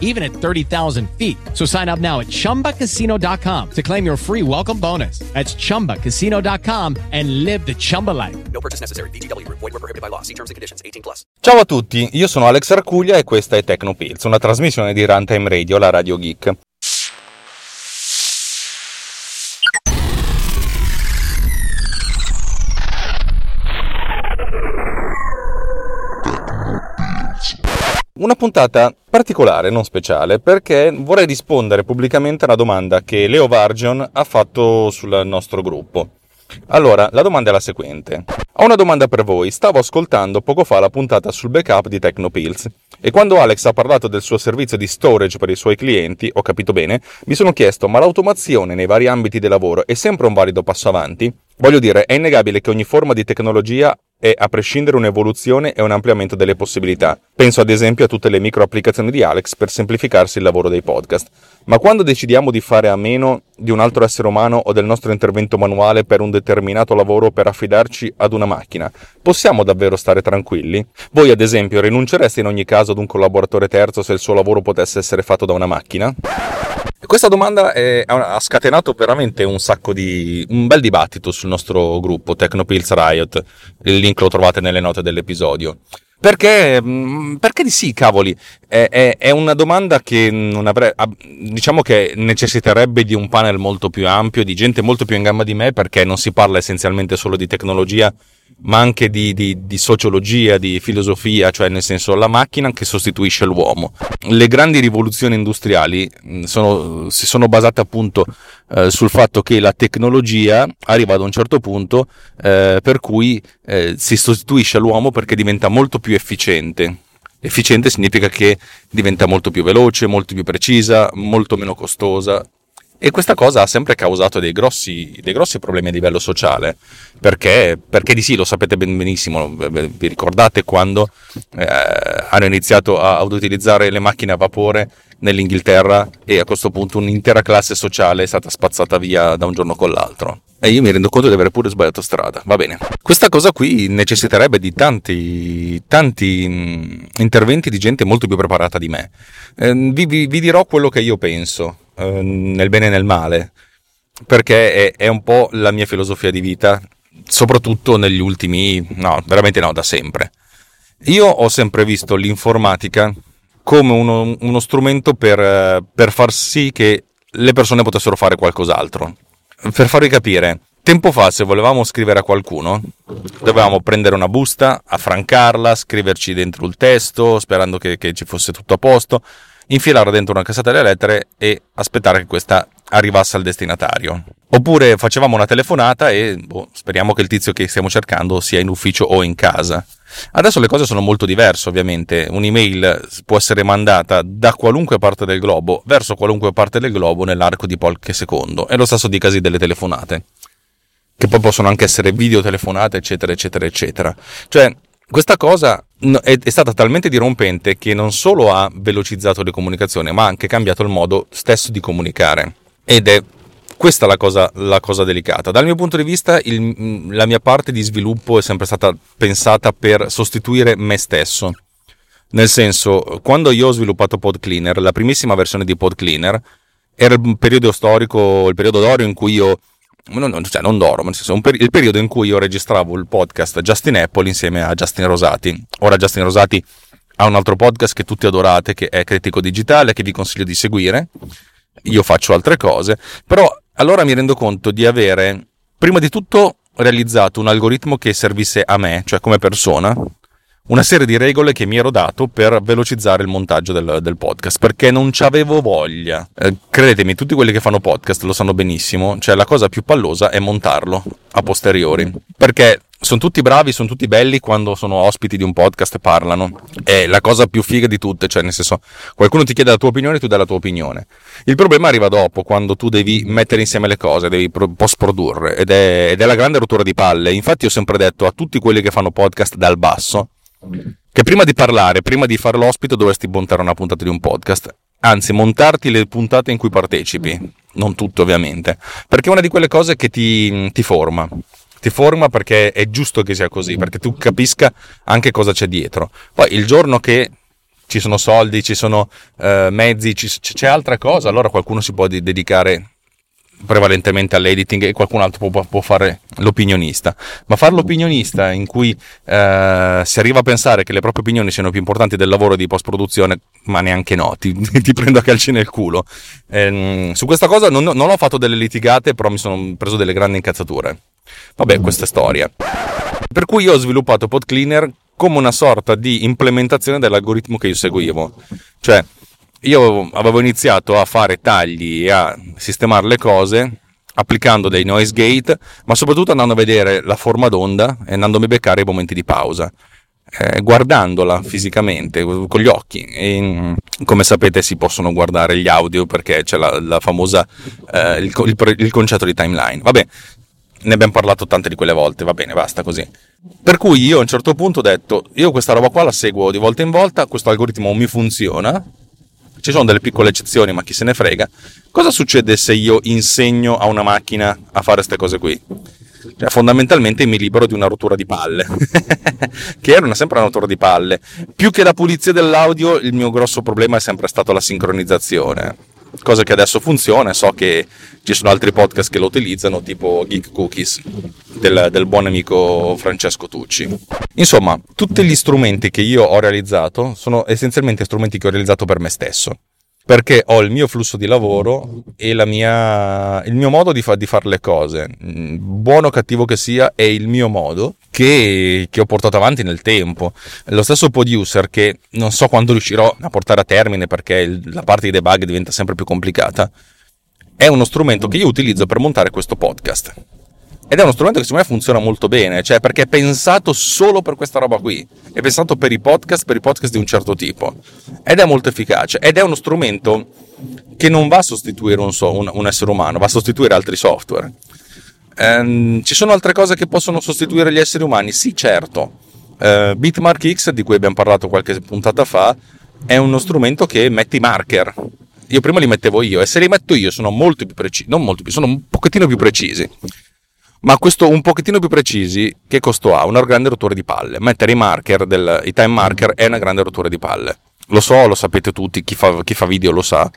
even at 30,000 feet. So sign up now at chumbacasino.com to claim your free welcome bonus. That's chumbacasino.com and live the Chumba life. No purchase necessary. VGW Group. Void were prohibited by law. See terms and conditions. 18 plus. Ciao a tutti, io sono Alex Arcuglia e questa è Tecnopills, una trasmissione di Runtime Radio, la Radio Geek. Una puntata particolare, non speciale, perché vorrei rispondere pubblicamente a una domanda che Leo Vargion ha fatto sul nostro gruppo. Allora, la domanda è la seguente. Ho una domanda per voi. Stavo ascoltando poco fa la puntata sul backup di Tecnopills e quando Alex ha parlato del suo servizio di storage per i suoi clienti, ho capito bene, mi sono chiesto ma l'automazione nei vari ambiti di lavoro è sempre un valido passo avanti? Voglio dire, è innegabile che ogni forma di tecnologia è a prescindere un'evoluzione e un ampliamento delle possibilità. Penso ad esempio a tutte le micro applicazioni di Alex per semplificarsi il lavoro dei podcast. Ma quando decidiamo di fare a meno di un altro essere umano o del nostro intervento manuale per un determinato lavoro per affidarci ad una macchina, possiamo davvero stare tranquilli? Voi ad esempio rinuncereste in ogni caso ad un collaboratore terzo se il suo lavoro potesse essere fatto da una macchina? Questa domanda è, ha scatenato veramente un sacco di. un bel dibattito sul nostro gruppo Tecnopills Riot. Il link lo trovate nelle note dell'episodio. Perché, perché di sì, cavoli, è, è, è, una domanda che non avrei, diciamo che necessiterebbe di un panel molto più ampio, di gente molto più in gamba di me, perché non si parla essenzialmente solo di tecnologia, ma anche di, di, di, sociologia, di filosofia, cioè nel senso la macchina che sostituisce l'uomo. Le grandi rivoluzioni industriali sono, si sono basate appunto eh, sul fatto che la tecnologia arriva ad un certo punto eh, per cui eh, si sostituisce l'uomo perché diventa molto più efficiente. Efficiente significa che diventa molto più veloce, molto più precisa, molto meno costosa, e questa cosa ha sempre causato dei grossi, dei grossi problemi a livello sociale, perché, perché, di sì, lo sapete benissimo, vi ricordate quando eh, hanno iniziato a, ad utilizzare le macchine a vapore nell'Inghilterra e a questo punto un'intera classe sociale è stata spazzata via da un giorno con l'altro. E io mi rendo conto di aver pure sbagliato strada, va bene. Questa cosa qui necessiterebbe di tanti, tanti mh, interventi di gente molto più preparata di me. Eh, vi, vi, vi dirò quello che io penso eh, nel bene e nel male, perché è, è, un po' la mia filosofia di vita, soprattutto negli ultimi, no, veramente no, da sempre. Io ho sempre visto l'informatica come uno, uno strumento per, per far sì che le persone potessero fare qualcos'altro. Per farvi capire, tempo fa se volevamo scrivere a qualcuno, dovevamo prendere una busta, affrancarla, scriverci dentro il testo, sperando che, che ci fosse tutto a posto infilarla dentro una cassetta delle lettere e aspettare che questa arrivasse al destinatario. Oppure facevamo una telefonata e boh, speriamo che il tizio che stiamo cercando sia in ufficio o in casa. Adesso le cose sono molto diverse, ovviamente. Un'email può essere mandata da qualunque parte del globo verso qualunque parte del globo nell'arco di qualche secondo. È lo stesso di casi delle telefonate, che poi possono anche essere videotelefonate, eccetera, eccetera, eccetera. Cioè, questa cosa è, è, stata talmente dirompente che non solo ha velocizzato le comunicazioni, ma ha anche cambiato il modo stesso di comunicare. Ed è questa la cosa, la cosa delicata. Dal mio punto di vista, il, la mia parte di sviluppo è sempre stata pensata per sostituire me stesso. Nel senso, quando io ho sviluppato PodCleaner, la primissima versione di PodCleaner, era il periodo storico, il periodo d'oro in cui io non, cioè non d'oro, ma nel senso, per, il periodo in cui io registravo il podcast Justin Apple insieme a Justin Rosati. Ora Justin Rosati ha un altro podcast che tutti adorate, che è Critico Digitale, che vi consiglio di seguire. Io faccio altre cose, però allora mi rendo conto di avere, prima di tutto, realizzato un algoritmo che servisse a me, cioè come persona, una serie di regole che mi ero dato per velocizzare il montaggio del, del podcast, perché non ci avevo voglia. Eh, credetemi, tutti quelli che fanno podcast lo sanno benissimo, cioè la cosa più pallosa è montarlo a posteriori, perché sono tutti bravi, sono tutti belli quando sono ospiti di un podcast e parlano. È la cosa più figa di tutte, cioè nel senso, qualcuno ti chiede la tua opinione tu dai la tua opinione. Il problema arriva dopo, quando tu devi mettere insieme le cose, devi post-produrre, ed è, ed è la grande rottura di palle. Infatti ho sempre detto a tutti quelli che fanno podcast dal basso, che prima di parlare, prima di fare l'ospite, dovresti montare una puntata di un podcast. Anzi, montarti le puntate in cui partecipi, non tutte ovviamente, perché è una di quelle cose che ti, ti forma. Ti forma perché è giusto che sia così, perché tu capisca anche cosa c'è dietro. Poi il giorno che ci sono soldi, ci sono eh, mezzi, ci, c'è altra cosa, allora qualcuno si può dedicare prevalentemente all'editing e qualcun altro può, può, fare l'opinionista. Ma fare l'opinionista in cui eh, si arriva a pensare che le proprie opinioni siano più importanti del lavoro di post-produzione, ma neanche no, ti, ti prendo a calci nel culo. Eh, su questa cosa non, non ho fatto delle litigate, però mi sono preso delle grandi incazzature. Vabbè, questa è storia. Per cui io ho sviluppato PodCleaner come una sorta di implementazione dell'algoritmo che io seguivo. Cioè, io avevo iniziato a fare tagli e a sistemare le cose applicando dei noise gate, ma soprattutto andando a vedere la forma d'onda e andandomi a beccare i momenti di pausa. Eh, guardandola fisicamente con gli occhi e, come sapete si possono guardare gli audio perché c'è la, la famosa eh, il, il, il, concetto di timeline vabbè ne abbiamo parlato tante di quelle volte va bene basta così per cui io a un certo punto ho detto io questa roba qua la seguo di volta in volta questo algoritmo mi funziona ci sono delle piccole eccezioni, ma chi se ne frega. Cosa succede se io insegno a una macchina a fare queste cose qui? Cioè, fondamentalmente mi libero di una rottura di palle, che era una, sempre una rottura di palle. Più che la pulizia dell'audio, il mio grosso problema è sempre stato la sincronizzazione cosa che adesso funziona, so che ci sono altri podcast che lo utilizzano, tipo Geek Cookies del, del, buon amico Francesco Tucci. Insomma, tutti gli strumenti che io ho realizzato sono essenzialmente strumenti che ho realizzato per me stesso perché ho il mio flusso di lavoro e mia, il mio modo di, fa, di fare le cose, mm, buono o cattivo che sia, è il mio modo che, che, ho portato avanti nel tempo. Lo stesso producer che non so quando riuscirò a portare a termine perché il, la parte di debug diventa sempre più complicata, è uno strumento che io utilizzo per montare questo podcast. Ed è uno strumento che secondo me funziona molto bene, cioè perché è pensato solo per questa roba qui, è pensato per i podcast, per i podcast di un certo tipo, ed è molto efficace, ed è uno strumento che non va a sostituire un, so, un, un essere umano, va a sostituire altri software. Ehm, ci sono altre cose che possono sostituire gli esseri umani? Sì, certo. Ehm, Bitmark X, di cui abbiamo parlato qualche puntata fa, è uno strumento che mette i marker. Io prima li mettevo io e se li metto io sono molto più precisi, non molto più, sono un pochettino più precisi. Ma questo un pochettino più precisi, che costo ha? Una grande rottura di palle. Mettere i marker, del, i time marker è una grande rottura di palle. Lo so, lo sapete tutti, chi fa, chi fa video lo sa.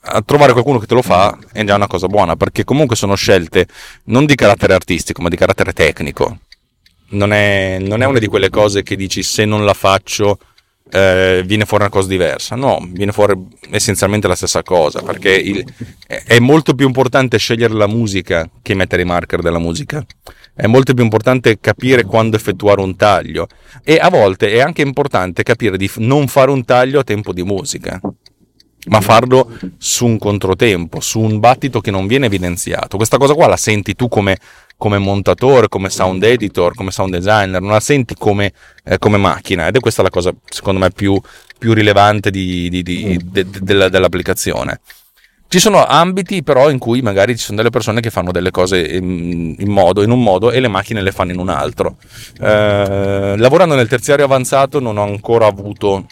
A trovare qualcuno che te lo fa è già una cosa buona, perché comunque sono scelte non di carattere artistico, ma di carattere tecnico. Non è, non è una di quelle cose che dici se non la faccio eh, viene fuori una cosa diversa. No, viene fuori essenzialmente la stessa cosa, perché il, è molto più importante scegliere la musica che mettere i marker della musica. È molto più importante capire quando effettuare un taglio e a volte è anche importante capire di non fare un taglio a tempo di musica, ma farlo su un controtempo, su un battito che non viene evidenziato. Questa cosa qua la senti tu come come montatore, come sound editor, come sound designer, non la senti come, eh, come macchina ed è questa la cosa secondo me più, più rilevante di, di, di, de, de, de, dell'applicazione. Ci sono ambiti però in cui magari ci sono delle persone che fanno delle cose in, in, modo, in un modo e le macchine le fanno in un altro. Eh, lavorando nel terziario avanzato non ho ancora avuto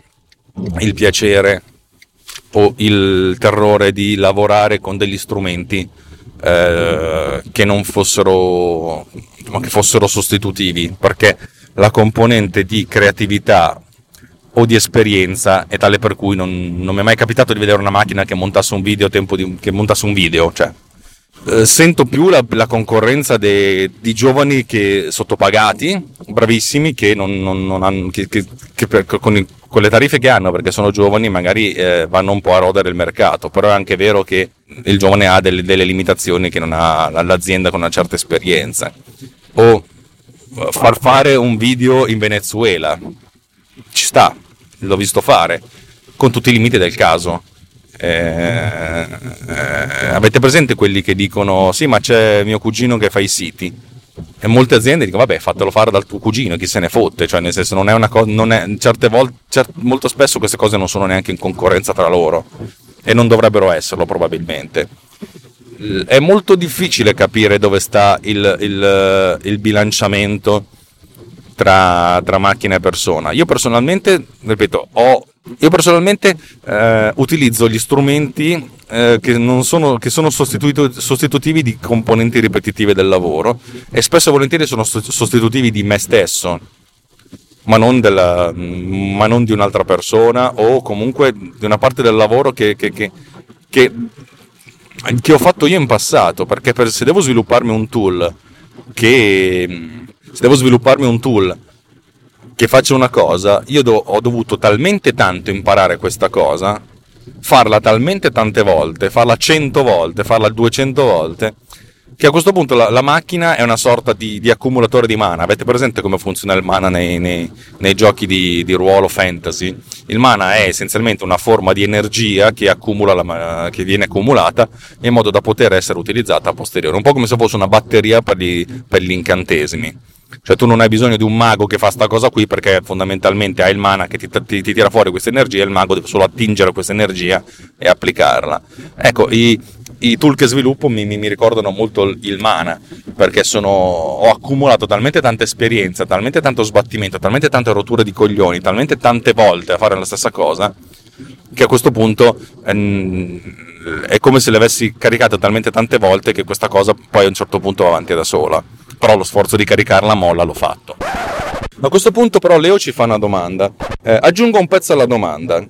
il piacere o il terrore di lavorare con degli strumenti eh, che non fossero, che fossero sostitutivi, perché la componente di creatività o di esperienza è tale per cui non, non mi è mai capitato di vedere una macchina che montasse un video di, che montasse un video, cioè eh, sento più la, la concorrenza de, di giovani che sottopagati, bravissimi, che, non, non, non hanno, che, che per, con, il, con, le tariffe che hanno, perché sono giovani, magari eh, vanno un po' a rodere il mercato, però è anche vero che il giovane ha delle, delle limitazioni che non ha l'azienda con una certa esperienza. O eh, far fare un video in Venezuela, ci sta, l'ho visto fare, con tutti i limiti del caso. Eh, eh, avete presente quelli che dicono sì ma c'è mio cugino che fa i siti? E molte aziende dicono vabbè fatelo fare dal tuo cugino chi se ne fotte. Cioè nel senso non è una cosa non è, certe volte cert, molto spesso queste cose non sono neanche in concorrenza tra loro e non dovrebbero esserlo probabilmente è molto difficile capire dove sta il, il, il bilanciamento tra, tra macchina e persona. Io personalmente, ripeto, ho, io personalmente eh, utilizzo gli strumenti eh, che, sono, che sono sostitutivi di componenti ripetitive del lavoro e spesso e volentieri sono sostitutivi di me stesso. Ma non, della, ma non, di un'altra persona o comunque di una parte del lavoro che, che, che, che, ho fatto io in passato, perché per, se devo svilupparmi un tool che se devo svilupparmi un tool che faccia una cosa, io do, ho dovuto talmente tanto imparare questa cosa, farla talmente tante volte, farla 100 volte, farla 200 volte, che a questo punto la, la macchina è una sorta di, di, accumulatore di mana. Avete presente come funziona il mana nei, nei, nei giochi di, di, ruolo fantasy? Il mana è essenzialmente una forma di energia che, la, che, viene accumulata in modo da poter essere utilizzata a posteriori, un po' come se fosse una batteria per gli, per gli incantesimi. Cioè tu non hai bisogno di un mago che fa sta cosa qui perché fondamentalmente hai il mana che ti, ti, ti tira fuori questa energia e il mago deve solo attingere questa energia e applicarla. Ecco, i, i tool che sviluppo mi, mi, mi, ricordano molto il mana perché sono, ho accumulato talmente tanta esperienza, talmente tanto sbattimento, talmente tante rotture di coglioni, talmente tante volte a fare la stessa cosa che a questo punto ehm, è come se le avessi caricate talmente tante volte che questa cosa poi a un certo punto va avanti da sola però lo sforzo di caricarla molla l'ho fatto. A questo punto però Leo ci fa una domanda. Eh, aggiungo un pezzo alla domanda.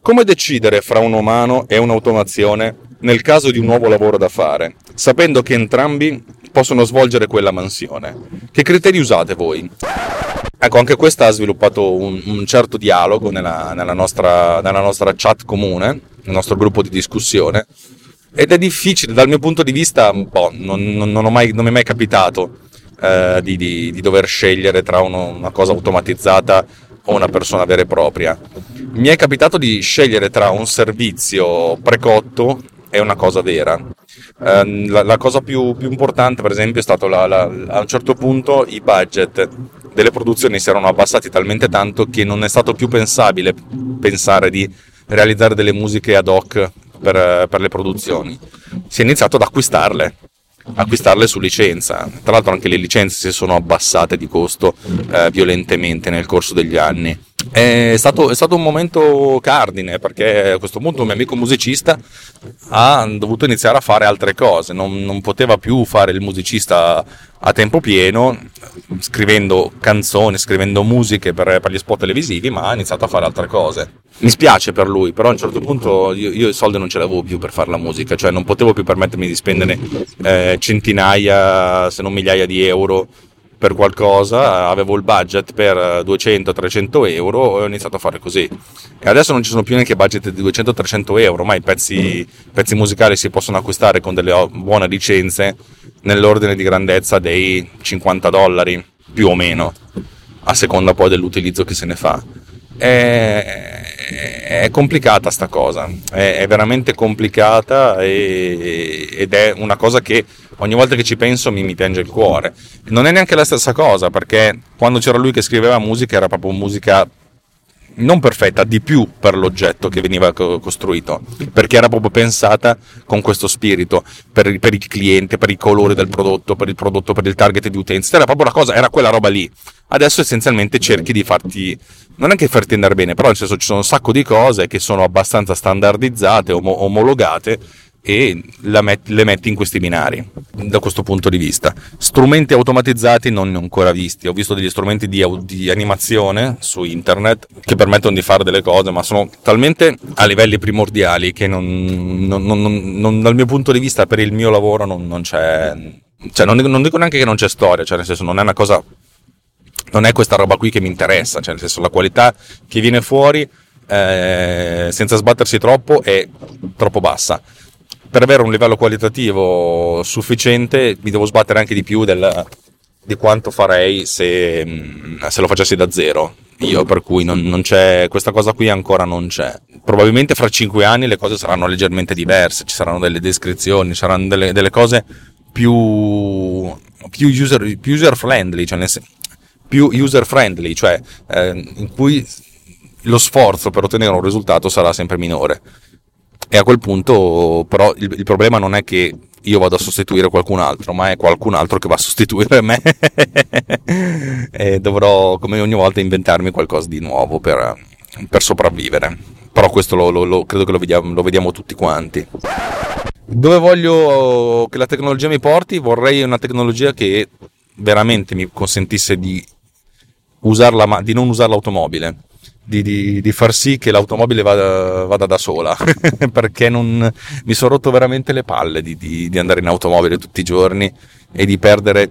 Come decidere fra un umano e un'automazione nel caso di un nuovo lavoro da fare, sapendo che entrambi possono svolgere quella mansione? Che criteri usate voi? Ecco, anche questa ha sviluppato un, un certo dialogo nella, nella, nostra, nella nostra chat comune, nel nostro gruppo di discussione, ed è difficile dal mio punto di vista, boh, non, non, non, mai, non mi è mai capitato eh, di, di, di, dover scegliere tra uno, una cosa automatizzata o una persona vera e propria. Mi è capitato di scegliere tra un servizio precotto e una cosa vera. Eh, la, la, cosa più, più, importante, per esempio, è stato la, la, a un certo punto i budget delle produzioni si erano abbassati talmente tanto che non è stato più pensabile pensare di realizzare delle musiche ad hoc per, per le produzioni. Si è iniziato ad acquistarle acquistarle su licenza. Tra l'altro anche le licenze si sono abbassate di costo eh, violentemente nel corso degli anni. È stato, è stato, un momento cardine perché a questo punto un mio amico musicista ha dovuto iniziare a fare altre cose, non, non poteva più fare il musicista a tempo pieno, scrivendo canzoni, scrivendo musiche per, per, gli spot televisivi, ma ha iniziato a fare altre cose. Mi spiace per lui, però a un certo punto io, io i soldi non ce l'avevo più per fare la musica, cioè non potevo più permettermi di spendere eh, centinaia, se non migliaia di euro per qualcosa, avevo il budget per 200-300 euro e ho iniziato a fare così. E adesso non ci sono più neanche budget di 200-300 euro, ma i pezzi, pezzi musicali si possono acquistare con delle buone licenze nell'ordine di grandezza dei 50 dollari, più o meno, a seconda poi dell'utilizzo che se ne fa. È, è complicata sta cosa, è, è veramente complicata e, ed è una cosa che ogni volta che ci penso mi, mi piange il cuore. Non è neanche la stessa cosa perché quando c'era lui che scriveva musica era proprio musica non perfetta, di più per l'oggetto che veniva costruito, perché era proprio pensata con questo spirito, per, per, il cliente, per i colori del prodotto, per il prodotto, per il target di utenza, era proprio la cosa, era quella roba lì. Adesso essenzialmente cerchi di farti, non è che farti andare bene, però nel senso ci sono un sacco di cose che sono abbastanza standardizzate, om- omologate, e met- le metti in questi binari da questo punto di vista. Strumenti automatizzati non ne ho ancora visti, ho visto degli strumenti di, au- di, animazione su internet che permettono di fare delle cose, ma sono talmente a livelli primordiali che non, non, non, dal mio punto di vista per il mio lavoro non, c'è... Cioè, non, dico, neanche che non c'è storia, cioè nel senso non è una cosa... Non è questa roba qui che mi interessa, cioè nel senso la qualità che viene fuori eh, senza sbattersi troppo è troppo bassa per avere un livello qualitativo sufficiente mi devo sbattere anche di più del, di quanto farei se, mm, se, lo facessi da zero. Io per cui non, non, c'è questa cosa qui ancora non c'è. Probabilmente fra cinque anni le cose saranno leggermente diverse, ci saranno delle descrizioni, ci saranno delle, delle cose più, più, user, più user friendly, cioè nel, più user friendly, cioè eh, in cui lo sforzo per ottenere un risultato sarà sempre minore. E a quel punto, però, il, il, problema non è che io vado a sostituire qualcun altro, ma è qualcun altro che va a sostituire me e dovrò come ogni volta inventarmi qualcosa di nuovo per, per sopravvivere. Però questo lo, lo, lo, credo che lo vediamo, lo vediamo tutti quanti. Dove voglio che la tecnologia mi porti? Vorrei una tecnologia che veramente mi consentisse di, usarla, di non usare l'automobile di, di, di, far sì che l'automobile vada, vada da sola perché non, mi sono rotto veramente le palle di, di, andare in automobile tutti i giorni e di perdere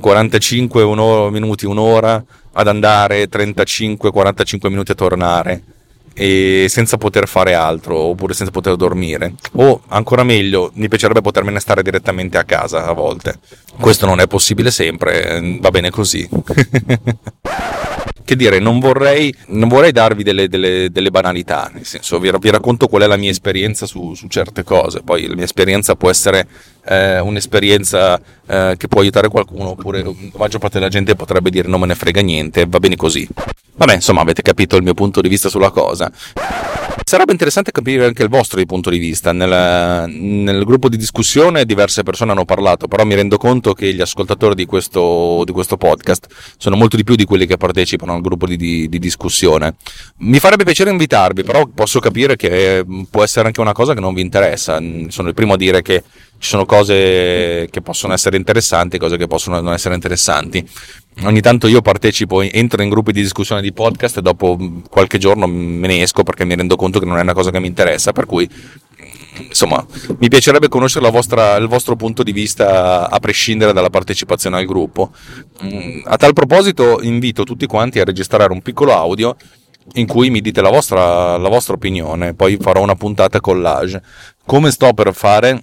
45 un'ora, minuti, un'ora ad andare, 35-45 minuti a tornare e senza poter fare altro oppure senza poter dormire. O ancora meglio mi piacerebbe potermene stare direttamente a casa a volte. Questo non è possibile sempre va bene così. Che dire, non vorrei, non vorrei darvi delle, delle, delle, banalità, nel senso vi, vi, racconto qual è la mia esperienza su, su, certe cose, poi la mia esperienza può essere eh, un'esperienza eh, che può aiutare qualcuno, oppure la maggior parte della gente potrebbe dire non me ne frega niente, va bene così. Vabbè, insomma, avete capito il mio punto di vista sulla cosa. Sarebbe interessante capire anche il vostro punto di vista. Nel, nel, gruppo di discussione diverse persone hanno parlato, però mi rendo conto che gli ascoltatori di questo, di questo podcast sono molto di più di quelli che partecipano al gruppo di, di, di, discussione. Mi farebbe piacere invitarvi, però posso capire che può essere anche una cosa che non vi interessa. Sono il primo a dire che ci sono cose che possono essere interessanti cose che possono non essere interessanti. Ogni tanto io partecipo, entro in gruppi di discussione di podcast e dopo qualche giorno me ne esco perché mi rendo conto che non è una cosa che mi interessa, per cui insomma mi piacerebbe conoscere vostra, il vostro punto di vista a prescindere dalla partecipazione al gruppo. Mm, a tal proposito invito tutti quanti a registrare un piccolo audio in cui mi dite la vostra, la vostra opinione, poi farò una puntata collage. Come sto per fare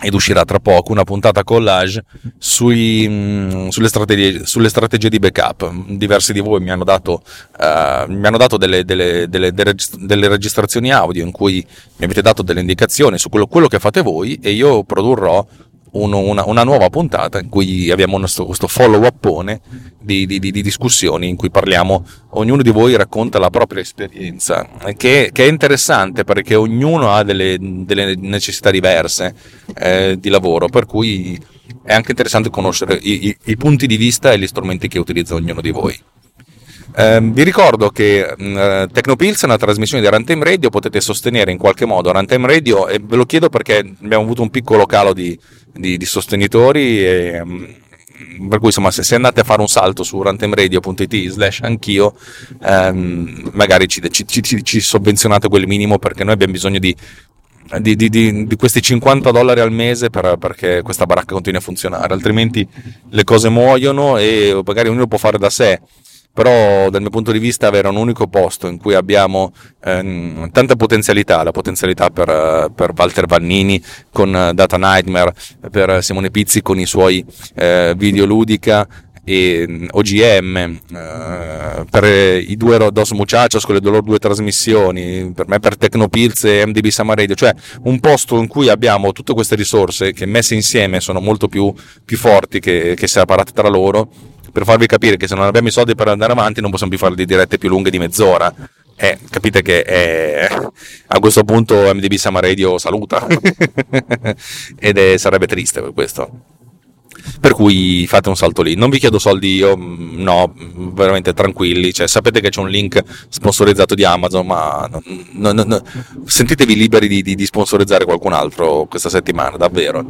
ed uscirà tra poco una puntata collage sui, mm, sulle, strategie, sulle, strategie, di backup. Diversi di voi mi hanno dato, uh, mi hanno dato delle, delle, delle, delle, registrazioni audio in cui mi avete dato delle indicazioni su quello, quello che fate voi e io produrrò uno, una, una, nuova puntata in cui abbiamo questo, questo follow upone di, di, di, discussioni in cui parliamo, ognuno di voi racconta la propria esperienza, che, che è interessante perché ognuno ha delle, delle necessità diverse eh, di lavoro, per cui è anche interessante conoscere i, i, i punti di vista e gli strumenti che utilizza ognuno di voi. Eh, vi ricordo che mm, Tecnopills è una trasmissione di Runtime Radio, potete sostenere in qualche modo Runtime Radio e ve lo chiedo perché abbiamo avuto un piccolo calo di, di, di sostenitori e, mm, per cui insomma se, se, andate a fare un salto su runtimeradio.it slash anch'io ehm, magari ci, ci, ci, ci, sovvenzionate quel minimo perché noi abbiamo bisogno di, di, di, di questi 50 dollari al mese per, perché questa baracca continui a funzionare altrimenti le cose muoiono e magari ognuno può fare da sé però dal mio punto di vista avere un unico posto in cui abbiamo ehm, tanta potenzialità, la potenzialità per, per, Walter Vannini con Data Nightmare, per Simone Pizzi con i suoi eh, videoludica e OGM, eh, per i due Dos Muchachos con le loro due trasmissioni, per me per Tecnopills e MDB Summer Radio, cioè un posto in cui abbiamo tutte queste risorse che messe insieme sono molto più, più forti che, che separate tra loro per farvi capire che se non abbiamo i soldi per andare avanti non possiamo più fare le dirette più lunghe di mezz'ora. Eh, capite che eh, a questo punto MDB Sama Radio saluta ed è, sarebbe triste per questo. Per cui fate un salto lì. Non vi chiedo soldi io, mm, no, veramente tranquilli. Cioè, sapete che c'è un link sponsorizzato di Amazon, ma no, no, no, sentitevi liberi di, di, di, sponsorizzare qualcun altro questa settimana, davvero.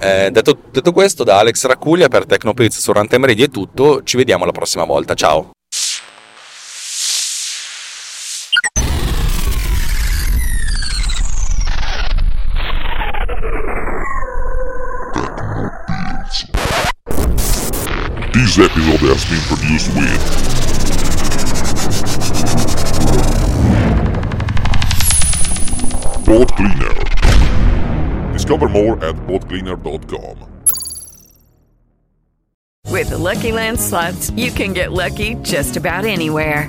Eh, detto, detto, questo, da Alex Raccuglia per Tecnopiz su Runtime Radio è tutto. Ci vediamo la prossima volta. Ciao. Produced with Boat Cleaner. Discover more at boatcleaner.com. With the Lucky Land slots, you can get lucky just about anywhere.